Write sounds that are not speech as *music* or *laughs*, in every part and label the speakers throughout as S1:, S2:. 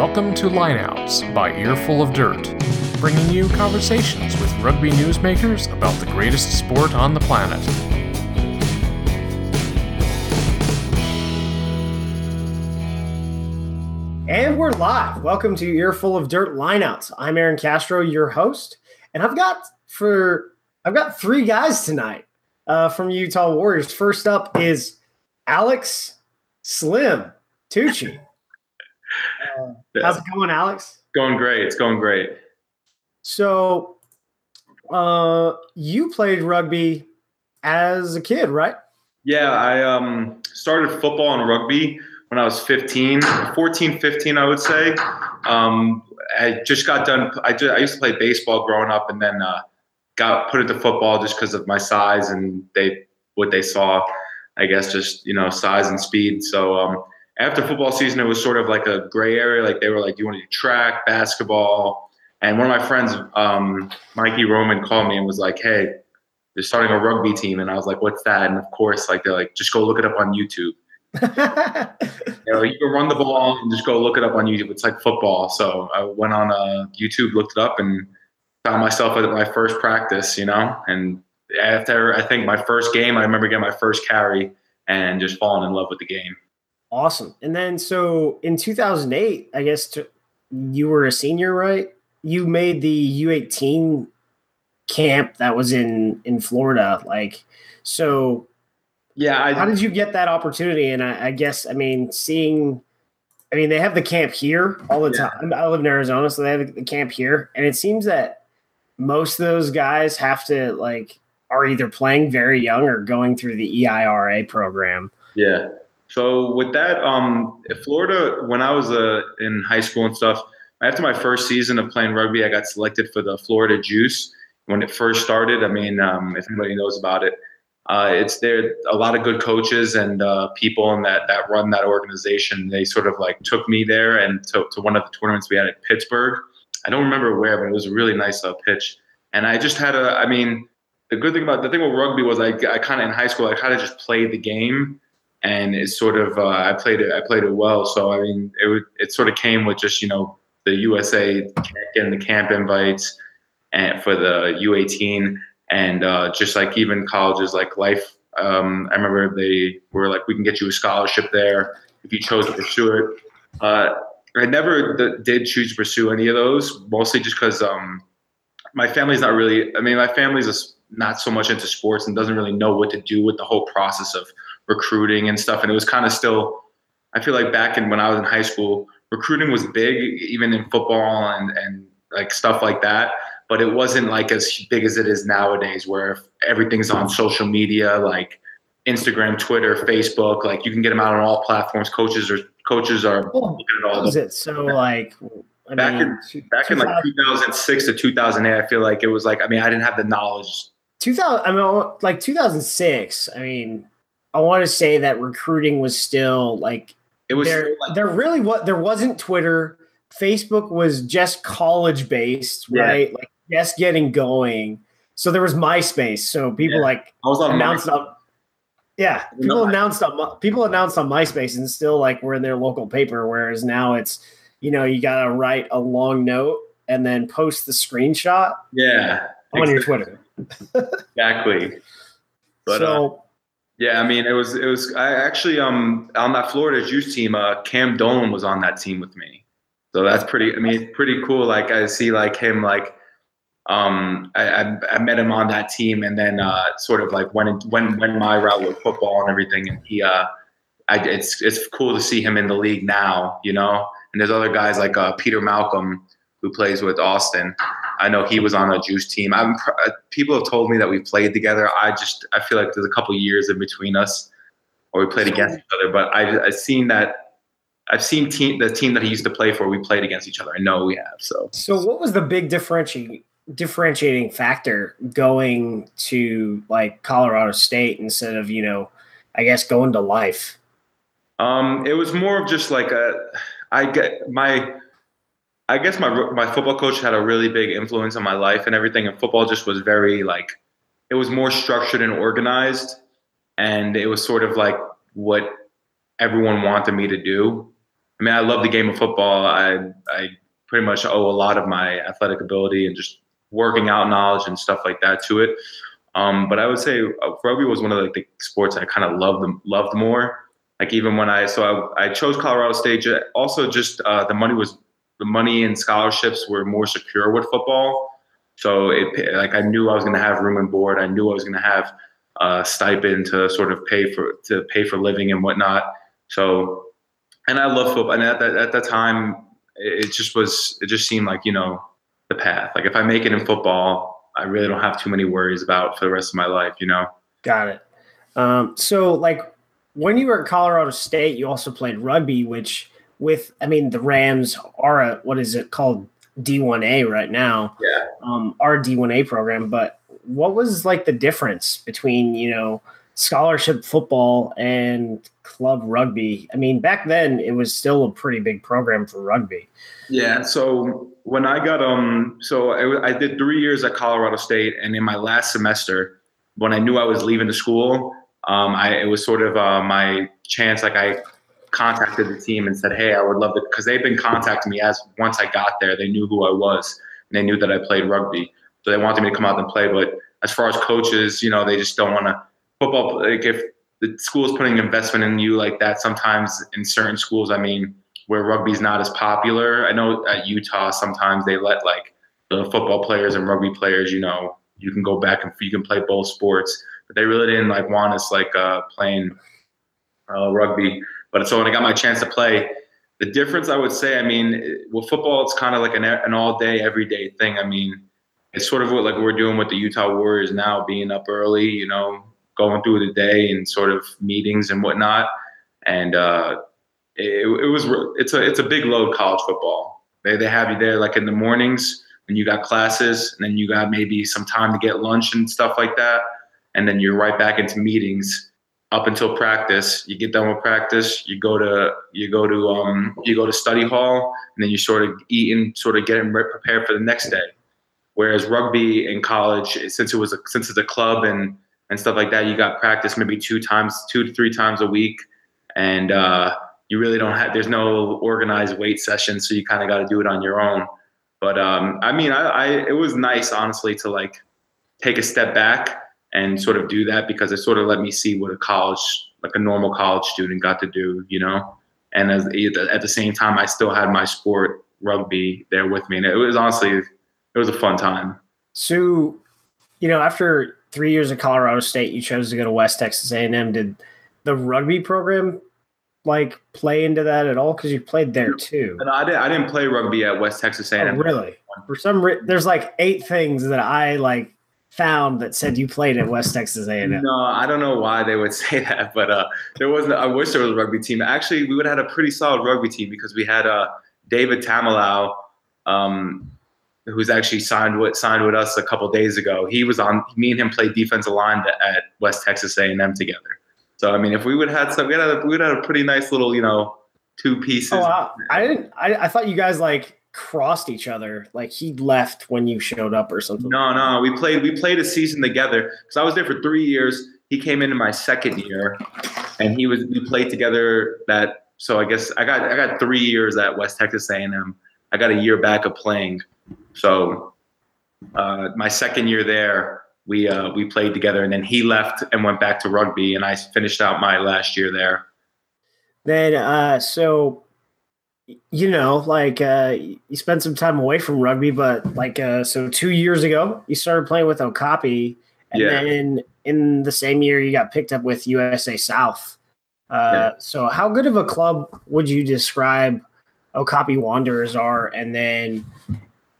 S1: Welcome to Lineouts by Earful of Dirt, bringing you conversations with rugby newsmakers about the greatest sport on the planet.
S2: And we're live. Welcome to Earful of Dirt Lineouts. I'm Aaron Castro, your host, and I've got for I've got three guys tonight uh, from Utah Warriors. First up is Alex Slim Tucci. Uh, how's it going, Alex?
S3: Going great. It's going great.
S2: So, uh, you played rugby as a kid, right?
S3: Yeah, I um, started football and rugby when I was 15, 14, 15, I would say. Um, I just got done. I, just, I used to play baseball growing up, and then uh, got put into football just because of my size and they what they saw. I guess just you know size and speed. So um, after football season, it was sort of like a gray area. Like they were like, "Do you want to do track, basketball?" And one of my friends, um, Mikey Roman, called me and was like, "Hey, they're starting a rugby team." And I was like, "What's that?" And of course, like they're like, "Just go look it up on YouTube." *laughs* you know, you can run the ball and just go look it up on YouTube. It's like football. So I went on uh, YouTube, looked it up, and found myself at my first practice. You know, and after I think my first game, I remember getting my first carry and just falling in love with the game.
S2: Awesome. And then so in 2008, I guess to, you were a senior, right? You made the U18 camp that was in in Florida. Like, so
S3: yeah. I,
S2: how did you get that opportunity? And I, I, guess I mean seeing. I mean, they have the camp here all the yeah. time. I live in Arizona, so they have the camp here, and it seems that most of those guys have to like are either playing very young or going through the EIRA program.
S3: Yeah. So with that, um, Florida, when I was uh, in high school and stuff, after my first season of playing rugby, I got selected for the Florida Juice when it first started. I mean, um, if anybody knows about it, uh, it's there. A lot of good coaches and uh, people in that that run that organization. They sort of like took me there and to, to one of the tournaments we had at Pittsburgh. I don't remember where, but it was a really nice uh, pitch. And I just had a, I mean, the good thing about the thing with rugby was I, I kind of in high school I kind of just played the game, and it sort of uh, I played it I played it well. So I mean it it sort of came with just you know the USA getting the camp invites and for the U18 and uh, just like even colleges like Life. Um, I remember they were like we can get you a scholarship there if you chose to pursue it. Uh, I never did choose to pursue any of those, mostly just because um, my family's not really. I mean, my family's not so much into sports and doesn't really know what to do with the whole process of recruiting and stuff. And it was kind of still, I feel like back in when I was in high school, recruiting was big, even in football and, and like stuff like that. But it wasn't like as big as it is nowadays, where everything's on social media, like Instagram, Twitter, Facebook. Like you can get them out on all platforms. Coaches are coaches are
S2: well, looking at all. Is it so like
S3: I back mean, in back in like 2006 to 2008? I feel like it was like I mean I didn't have the knowledge
S2: 2000 i mean like 2006 i mean i want to say that recruiting was still like
S3: it was
S2: there,
S3: like,
S2: there really what there wasn't twitter facebook was just college based yeah. right like just getting going so there was myspace so people yeah. like
S3: I was on
S2: announced on yeah people announced on people announced on myspace and still like we're in their local paper whereas now it's you know you gotta write a long note and then post the screenshot
S3: yeah
S2: on exactly. your twitter *laughs*
S3: exactly.
S2: But so, uh,
S3: yeah, I mean, it was it was. I actually um on that Florida Juice team, uh, Cam Dolan was on that team with me. So that's pretty. I mean, pretty cool. Like I see like him like um I, I, I met him on that team and then uh sort of like when when when my route with football and everything and he uh I, it's it's cool to see him in the league now you know and there's other guys like uh Peter Malcolm who plays with Austin I know he was on a juice team. I'm, uh, people have told me that we played together. I just I feel like there's a couple years in between us, or we played against each other. But I, I've seen that. I've seen team the team that he used to play for. We played against each other. I know we have. So.
S2: So what was the big differentiating differentiating factor going to like Colorado State instead of you know, I guess going to Life?
S3: Um, it was more of just like a. I get my I guess my my football coach had a really big influence on my life and everything. And football just was very like it was more structured and organized, and it was sort of like what everyone wanted me to do. I mean, I love the game of football. I I pretty much owe a lot of my athletic ability and just working out knowledge and stuff like that to it. Um, but I would say uh, rugby was one of the, the sports I kind of loved loved more. Like even when I so I, I chose Colorado State. Also, just uh, the money was the money and scholarships were more secure with football. So it like I knew I was going to have room and board. I knew I was going to have a stipend to sort of pay for to pay for living and whatnot. So, and I love football. And at that at that time, it just was. It just seemed like you know the path. Like if I make it in football, I really don't have too many worries about for the rest of my life, you know?
S2: Got it. Um, so, like, when you were at Colorado State, you also played rugby, which, with, I mean, the Rams are a, what is it called? D1A right now.
S3: Yeah.
S2: Um, our D1A program. But what was like the difference between, you know, scholarship football and club rugby? I mean, back then it was still a pretty big program for rugby.
S3: Yeah. So when I got um, so I, I did three years at Colorado State, and in my last semester, when I knew I was leaving the school, um, I it was sort of uh, my chance. Like I contacted the team and said, "Hey, I would love to," because they've been contacting me as once I got there, they knew who I was and they knew that I played rugby, so they wanted me to come out and play. But as far as coaches, you know, they just don't want to football. Like if the school is putting investment in you like that, sometimes in certain schools, I mean where rugby's not as popular. I know at Utah sometimes they let like the football players and rugby players, you know, you can go back and you can play both sports. But they really didn't like want us like uh, playing uh, rugby. But so when I got my chance to play, the difference I would say, I mean, well, football it's kind of like an, an all day, everyday thing. I mean, it's sort of what like we're doing with the Utah Warriors now, being up early, you know, going through the day and sort of meetings and whatnot. And uh, it, it was it's a it's a big load college football. They they have you there like in the mornings when you got classes, and then you got maybe some time to get lunch and stuff like that, and then you're right back into meetings up until practice. You get done with practice, you go to you go to um you go to study hall, and then you sort of eat and sort of getting prepared for the next day. Whereas rugby in college, since it was a, since it's a club and and stuff like that, you got practice maybe two times, two to three times a week, and uh, you really don't have there's no organized weight session so you kind of got to do it on your own but um, i mean I, I, it was nice honestly to like take a step back and sort of do that because it sort of let me see what a college like a normal college student got to do you know and as, at the same time i still had my sport rugby there with me and it was honestly it was a fun time
S2: so you know after three years at colorado state you chose to go to west texas a&m did the rugby program like play into that at all? Because you played there too.
S3: No, I didn't. I didn't play rugby at West Texas A&M.
S2: Oh, really? For some, re- there's like eight things that I like found that said you played at West Texas A&M.
S3: No, I don't know why they would *laughs* say that, but uh, there wasn't. I wish there was a rugby team. Actually, we would have had a pretty solid rugby team because we had uh, David Tameilau, um, who's actually signed with signed with us a couple days ago. He was on. Me and him played defensive line at West Texas A&M together. So I mean, if we would have had some, we would have, we would have a pretty nice little, you know, two pieces. Oh,
S2: I, I didn't. I, I thought you guys like crossed each other. Like he left when you showed up or something.
S3: No, no, we played. We played a season together because I was there for three years. He came into my second year, and he was. We played together. That so I guess I got I got three years at West Texas A&M. I got a year back of playing. So uh, my second year there, we uh, we played together, and then he left and went back to rugby, and I finished out my last year there.
S2: Then, uh, so you know, like uh, you spent some time away from rugby, but like uh, so two years ago, you started playing with Okapi, and yeah. then in the same year, you got picked up with USA South. Uh, yeah. So, how good of a club would you describe Okapi Wanderers are? And then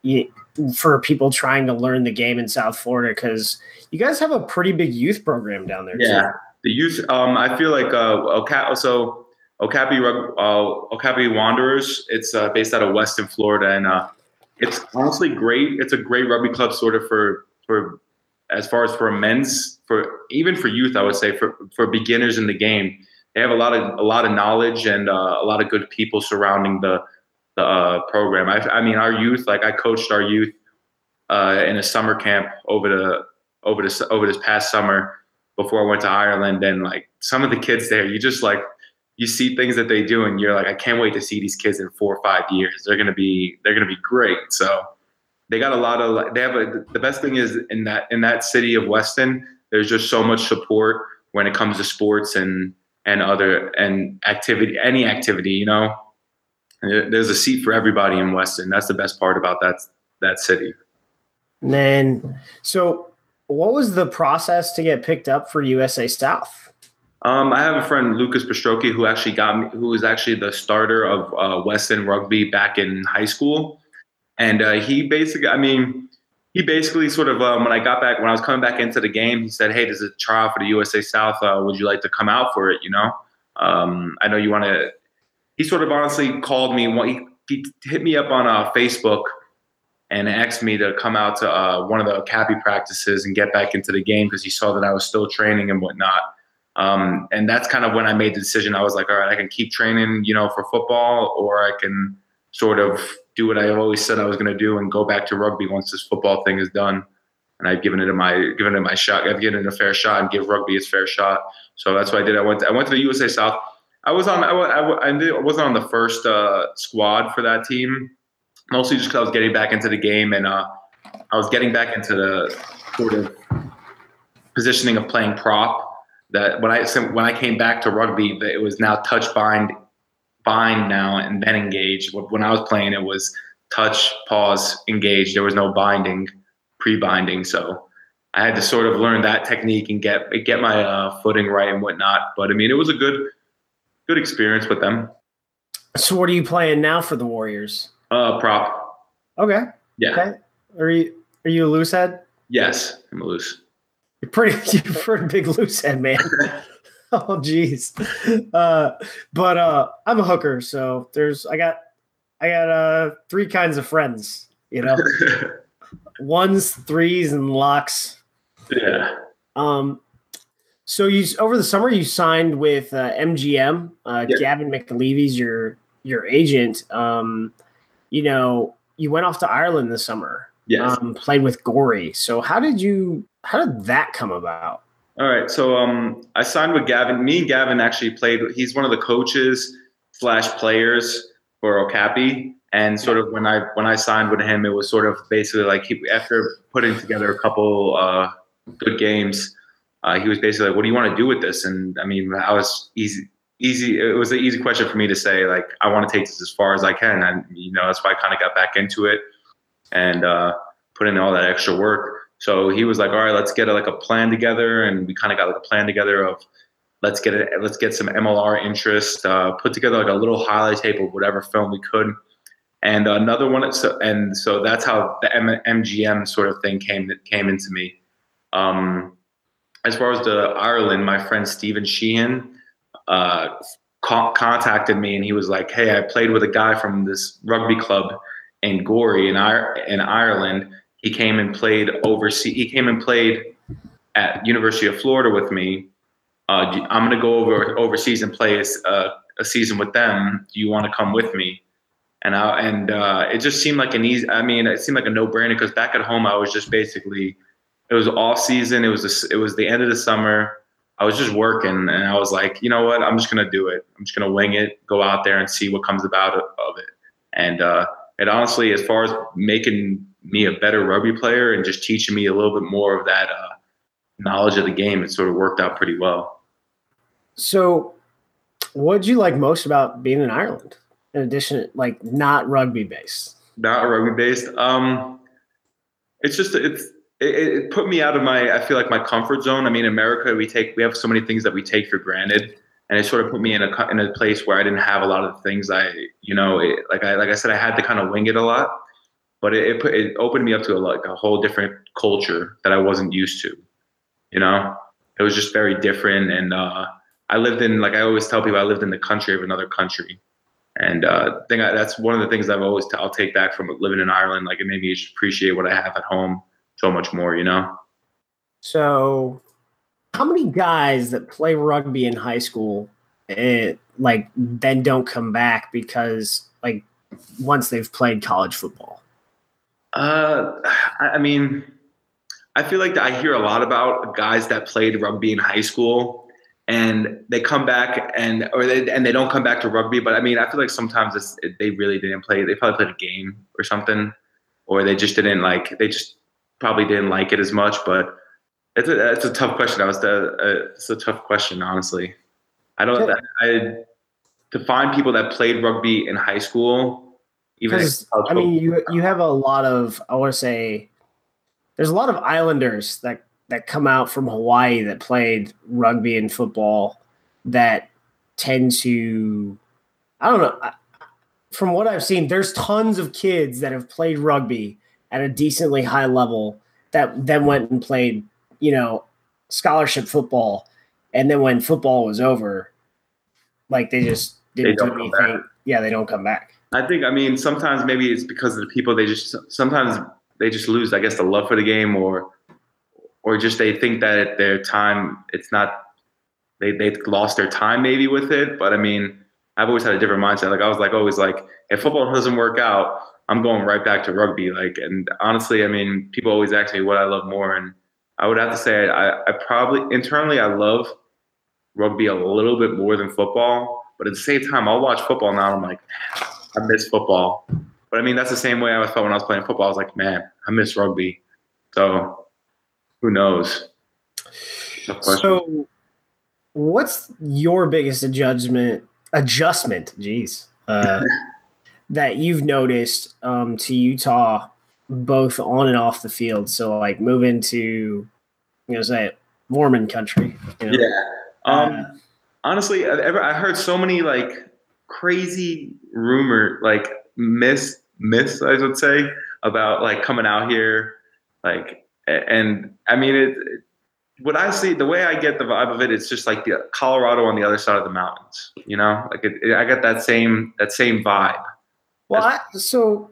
S2: you, for people trying to learn the game in South Florida because you guys have a pretty big youth program down there.
S3: Yeah, too. the youth. Um, I feel like uh, Oca- so Okapi uh, Okapi Wanderers. It's uh, based out of Weston, Florida, and uh, it's honestly great. It's a great rugby club, sort of for for as far as for men's for even for youth. I would say for for beginners in the game, they have a lot of a lot of knowledge and uh, a lot of good people surrounding the the uh, program. I, I, mean, our youth, like I coached our youth uh, in a summer camp over the over this over this past summer before I went to Ireland, and like some of the kids there, you just like you see things that they do, and you're like, I can't wait to see these kids in four or five years. They're gonna be they're gonna be great. So they got a lot of they have a, the best thing is in that in that city of Weston. There's just so much support when it comes to sports and and other and activity any activity. You know, there's a seat for everybody in Weston. That's the best part about that that city.
S2: And then, so what was the process to get picked up for USA South?
S3: Um, I have a friend, Lucas Pastrocki, who actually got me, who was actually the starter of uh, Weston rugby back in high school. And uh, he basically, I mean, he basically sort of, um, when I got back, when I was coming back into the game, he said, Hey, there's a trial for the USA South. Uh, would you like to come out for it? You know, um, I know you want to, he sort of honestly called me. He, he hit me up on uh, Facebook and asked me to come out to uh, one of the cappy practices and get back into the game because he saw that I was still training and whatnot. Um, and that's kind of when I made the decision. I was like, all right, I can keep training, you know, for football, or I can sort of do what I've always said I was going to do and go back to rugby once this football thing is done. And I've given it my given it my shot. I've given it a fair shot and give rugby its fair shot. So that's what I did. I went. To, I went to the USA South. I was on. I, I, I wasn't on the first uh, squad for that team, mostly just because I was getting back into the game and uh, I was getting back into the sort of positioning of playing prop that when I when I came back to rugby, it was now touch bind, bind now and then engage. When I was playing, it was touch, pause, engage. There was no binding, pre-binding. So I had to sort of learn that technique and get get my uh, footing right and whatnot. But I mean, it was a good good experience with them.
S2: So what are you playing now for the Warriors?
S3: Uh, prop.
S2: Okay.
S3: Yeah.
S2: Okay. Are you are you a loose head?
S3: Yes, I'm a loose.
S2: You're pretty. *laughs* You're pretty big loose head, man. *laughs* *laughs* oh, jeez. Uh, but uh, I'm a hooker, so there's. I got. I got uh three kinds of friends. You know, ones, threes, and locks.
S3: Yeah.
S2: Um. So you over the summer you signed with uh, MGM. Uh,
S3: Yeah.
S2: Gavin McLevy's your your agent. Um, you know, you went off to Ireland this summer.
S3: Yes.
S2: Um, played with Gorey. So how did you? How did that come about?
S3: All right. So um, I signed with Gavin. Me and Gavin actually played. He's one of the coaches slash players for Okapi. And sort of when I when I signed with him, it was sort of basically like he, after putting together a couple uh, good games, uh, he was basically like, "What do you want to do with this?" And I mean, I was easy. Easy. It was an easy question for me to say. Like, I want to take this as far as I can, and you know, that's why I kind of got back into it and uh, put in all that extra work. So he was like, "All right, let's get a, like a plan together," and we kind of got like a plan together of let's get it, let's get some MLR interest, uh, put together like a little highlight tape of whatever film we could, and another one. So and so that's how the M- MGM sort of thing came came into me. Um, as far as the Ireland, my friend Stephen Sheehan uh, co- contacted me and he was like, "Hey, I played with a guy from this rugby club in Gorey in, I- in Ireland. He came and played overseas. He came and played at University of Florida with me. Uh, I'm going to go over overseas and play a, a season with them. Do you want to come with me?" And I, and uh, it just seemed like an easy. I mean, it seemed like a no brainer because back at home I was just basically it was off season. It was a, it was the end of the summer. I was just working, and I was like, you know what? I'm just gonna do it. I'm just gonna wing it, go out there and see what comes about of it. And uh, it honestly, as far as making me a better rugby player and just teaching me a little bit more of that uh, knowledge of the game, it sort of worked out pretty well.
S2: So, what did you like most about being in Ireland? In addition, like not rugby based.
S3: not rugby based. Um, it's just it's it, it put me out of my I feel like my comfort zone. I mean, America we take we have so many things that we take for granted, and it sort of put me in a in a place where I didn't have a lot of things I you know it, like I like I said I had to kind of wing it a lot, but it it, put, it opened me up to a, like a whole different culture that I wasn't used to. You know, it was just very different, and uh, I lived in like I always tell people I lived in the country of another country. And uh, I think I, that's one of the things I've always I'll take back from living in Ireland. Like it made me appreciate what I have at home so much more. You know?
S2: So, how many guys that play rugby in high school, eh, like then don't come back because like once they've played college football?
S3: Uh, I, mean, I feel like I hear a lot about guys that played rugby in high school and they come back and or they and they don't come back to rugby. But I mean, I feel like sometimes it, they really didn't play. They probably played a game or something, or they just didn't like. They just probably didn't like it as much. But it's a it's a tough question. That was the uh, it's a tough question, honestly. I don't.
S2: Yeah.
S3: I to find people that played rugby in high school, even
S2: I mean, you you have a lot of I want to say there's a lot of Islanders that that come out from Hawaii that played rugby and football that tend to I don't know. I- From what I've seen, there's tons of kids that have played rugby at a decently high level that then went and played, you know, scholarship football, and then when football was over, like they just didn't do
S3: don't
S2: anything. Yeah, they don't come back.
S3: I think I mean sometimes maybe it's because of the people they just sometimes they just lose I guess the love for the game or or just they think that at their time it's not they they lost their time maybe with it but I mean I've always had a different mindset like I was like always like if football doesn't work out I'm going right back to rugby like and honestly I mean people always ask me what I love more and I would have to say I, I probably internally I love rugby a little bit more than football but at the same time I'll watch football now and I'm like I miss football. But I mean, that's the same way I felt when I was playing football. I was like, man, I miss rugby. So who knows?
S2: So, what's your biggest adjustment? Adjustment, jeez, uh, *laughs* that you've noticed um, to Utah, both on and off the field. So, like move into you know, say Mormon country. You know?
S3: yeah. Um,
S2: Uh,
S3: honestly, I, ever, I heard so many like crazy rumor, like myths, myths, I would say, about like coming out here, like, and I mean, it, it- what I see, the way I get the vibe of it, it's just like the Colorado on the other side of the mountains, you know, like it, it- I get that same that same vibe.
S2: Well, I, so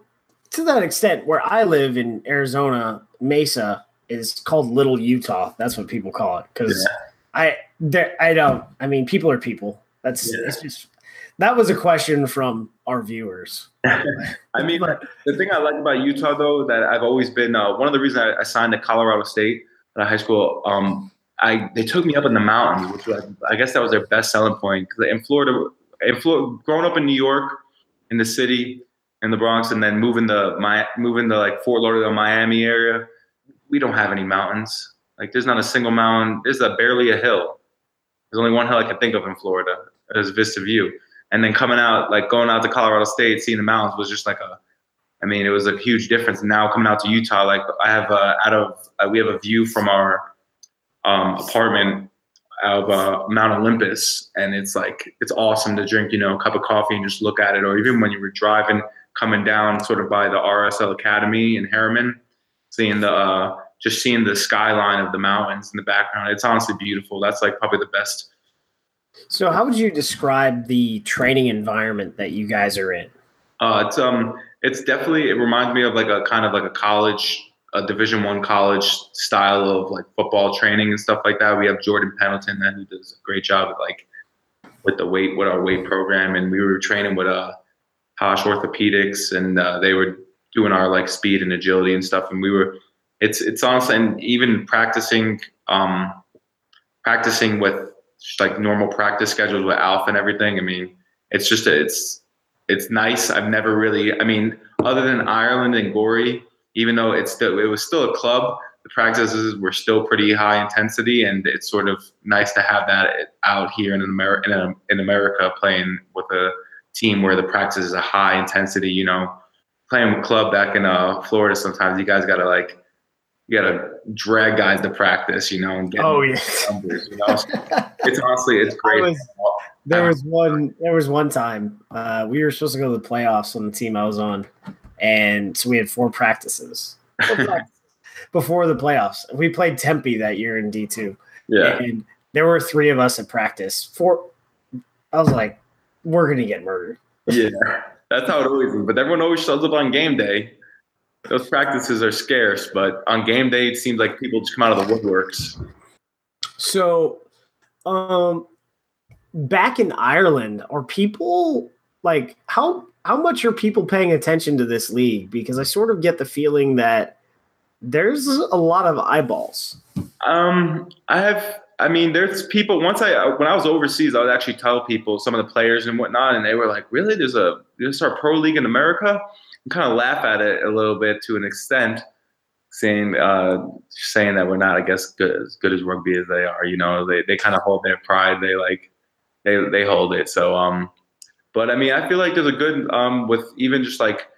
S2: to that extent, where I live in Arizona, Mesa is called Little Utah. That's what people call it because I there I don't. I mean, people are people. That's
S3: Yeah.
S2: it's just that was a question from our viewers. *laughs*
S3: I mean,
S2: But-
S3: the thing I like about Utah, though, that I've always been uh, one of the reasons I, I signed to Colorado State at high school. Um, I they took me up in the mountains, which was, I guess that was their best selling point. In Florida, in Florida, growing up in New York, in the city, in the Bronx, and then moving to my moving to like Fort Lauderdale, Miami area, we don't have any mountains. Like, there's not a single mountain. There's a barely a hill. There's only one hill I can think of in Florida. There's Vista View and then coming out like going out to colorado state seeing the mountains was just like a i mean it was a huge difference now coming out to utah like i have out of uh, we have a view from our um, apartment of uh, mount olympus and it's like it's awesome to drink you know a cup of coffee and just look at it or even when you were driving coming down sort of by the rsl academy in herriman seeing the uh, just seeing the skyline of the mountains in the background it's honestly beautiful that's like probably the best
S2: So, how would you describe the training environment that you guys are in?
S3: Uh, it's um, it's definitely it reminds me of like a kind of like a college, a Division One college style of like football training and stuff like that. We have Jordan Pendleton that who does a great job at like with the weight with our weight program, and we were training with uh, TOSH Orthopedics, and uh, they were doing our like speed and agility and stuff, and we were. It's it's honestly and even practicing um, practicing with like normal practice schedules with Alpha and everything. I mean, it's just a, it's it's nice. I've never really, I mean, other than Ireland and Gorey, even though it's still, it was still a club, the practices were still pretty high intensity, and it's sort of nice to have that out here in America, in, in America, playing with a team where the practice is a high intensity. You know, playing with club back in uh, Florida, sometimes you guys got to like, you got to drag guys to practice, you know, and get
S2: Oh yeah,
S3: numbers. You know, it's honestly, it's *laughs* great.
S2: was- there was one. There was one time uh, we were supposed to go to the playoffs on the team I was on, and so we had four practices, four *laughs* practices before the playoffs. We played Tempe that year in D two.
S3: yeah.
S2: and there were three of us at practice. Four. I was like, we're gonna get murdered.
S3: Yeah, that's how it always is. But everyone always shows up on game day. Those practices are scarce, but on game day, it seems like people just come out of the woodworks.
S2: So, um, back in Ireland, are people like how how much are people paying attention to this league? Because I sort of get the feeling that there's a lot of eyeballs.
S3: Um, I have I mean, there's people. Once I when I was overseas, I would actually tell people some of the players and whatnot, and they were like, "Really? There's a there's our pro league in America?" And kind of laugh at it a little bit to an extent, saying uh, saying that we're not, I guess, good as good as rugby as they are. You know, they they kind of hold their pride. They like they they hold it. So um, but I mean, I feel like there's a good um with even just like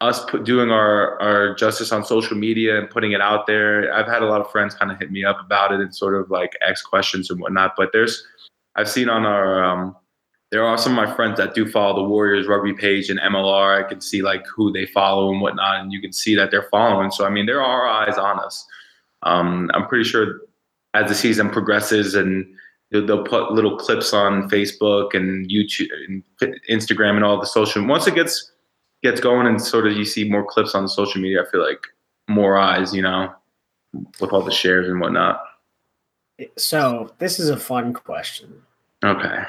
S3: us put, doing our our justice on social media and putting it out there. I've had a lot of friends kind of hit me up about it and sort of like ask questions and whatnot. But there's I've seen on our um, there are some of my friends that do follow the Warriors rugby page and MLR. I can see like who they follow and whatnot, and you can see that they're following. So I mean, there are eyes on us. Um, I'm pretty sure as the season progresses and they'll put little clips on Facebook and YouTube and Instagram and all the social. Once it gets gets going and sort of you see more clips on social media, I feel like more eyes, you know, with all the shares and whatnot.
S2: So this is a fun question.
S3: Okay.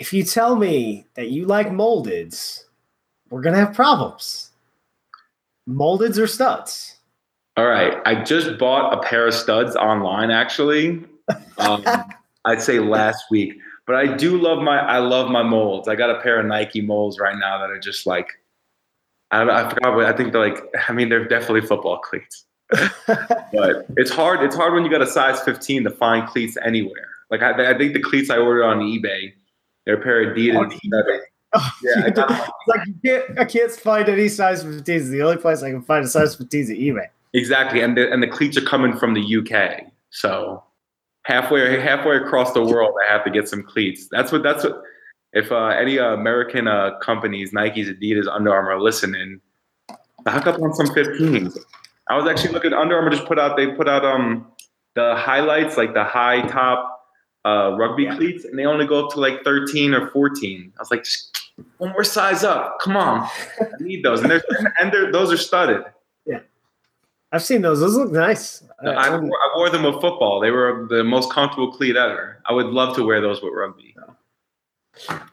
S2: If you tell me that you like moldeds, we're gonna have problems. Moldeds or studs?
S3: All right. I just bought a pair of studs online actually. *laughs* Um, I'd say last week. But I do love my I love my molds. I got a pair of Nike molds right now that are just like I, I forgot what I think they're like. I mean, they're definitely football cleats. *laughs* but it's hard. It's hard when you got a size 15 to find cleats anywhere. Like I, I think the cleats I ordered on eBay, they're a pair of Adidas.
S2: Oh, *laughs* yeah, I like you can't, I can't find any size 15s. The only place I can find a size 15s at eBay.
S3: Exactly, and the, and the cleats are coming from the UK. So halfway halfway across the world, I have to get some cleats. That's what that's what. If uh, any uh, American uh, companies, Nikes, Adidas, Under Armour, listening, back up on some 15s. I was actually looking. Under Armour just put out. They put out um the highlights, like the high top uh, rugby cleats, and they only go up to like 13 or 14. I was like, one more size up. Come on, I *laughs* need those, and they're and they're, those are studded.
S2: Yeah, I've seen those. Those look nice.
S3: I, I, wore, I, wore, them with football. They were the most comfortable cleat ever. I would love to wear those with rugby.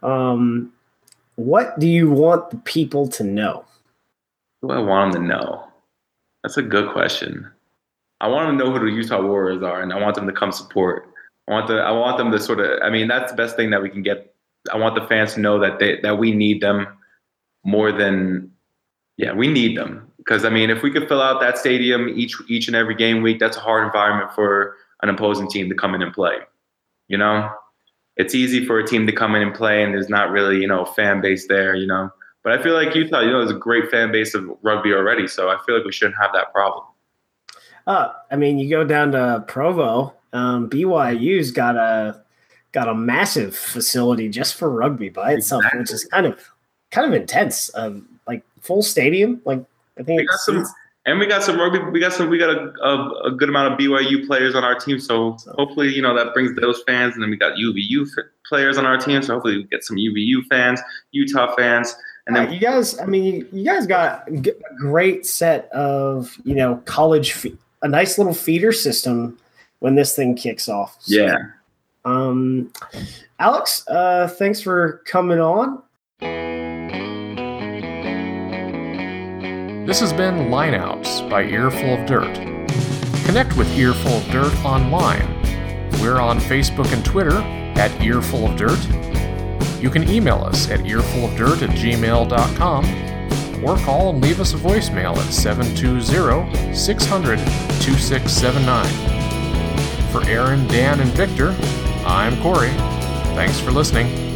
S2: Um, what do you want the people to know?
S3: What do I want them to know? That's a good question. I want them to know who the Utah Warriors are, and I want them to come support. I want the I want them to sort of. I mean, that's the best thing that we can get. I want the fans to know that they that we need them more than yeah, we need them because I mean, if we could fill out that stadium each each and every game week, that's a hard environment for an opposing team to come in and play. You know, it's easy for a team to come in and play, and there's not really you know fan base there. You know, but I feel like Utah, you know, there's a great fan base of rugby already, so I feel like we shouldn't have that problem.
S2: Uh, I mean, you go down to Provo, um, BYU's got a got a massive facility just for rugby by itself, exactly. which is kind of kind of intense. Um, like full stadium, like I think
S3: we got some, and we got some rugby. We got some. We got a, a, a, good amount of BYU players on our team. So, hopefully, you know that brings those fans. And then we got UVU players on our team. So hopefully, we get some UVU fans, Utah fans. And then
S2: you guys, I mean, you guys got a great set of you know college, a nice little feeder system when this thing kicks off.
S3: So, yeah.
S2: Um, Alex, uh, thanks for coming on.
S1: This has been Lineouts by Earful of Dirt. Connect with Earful of Dirt online. We're on Facebook and Twitter at Earful of Dirt. You can email us at earfulofdirt at gmail.com or call and leave us a voicemail at 720 600 2679. For Aaron, Dan, and Victor, I'm Corey. Thanks for listening.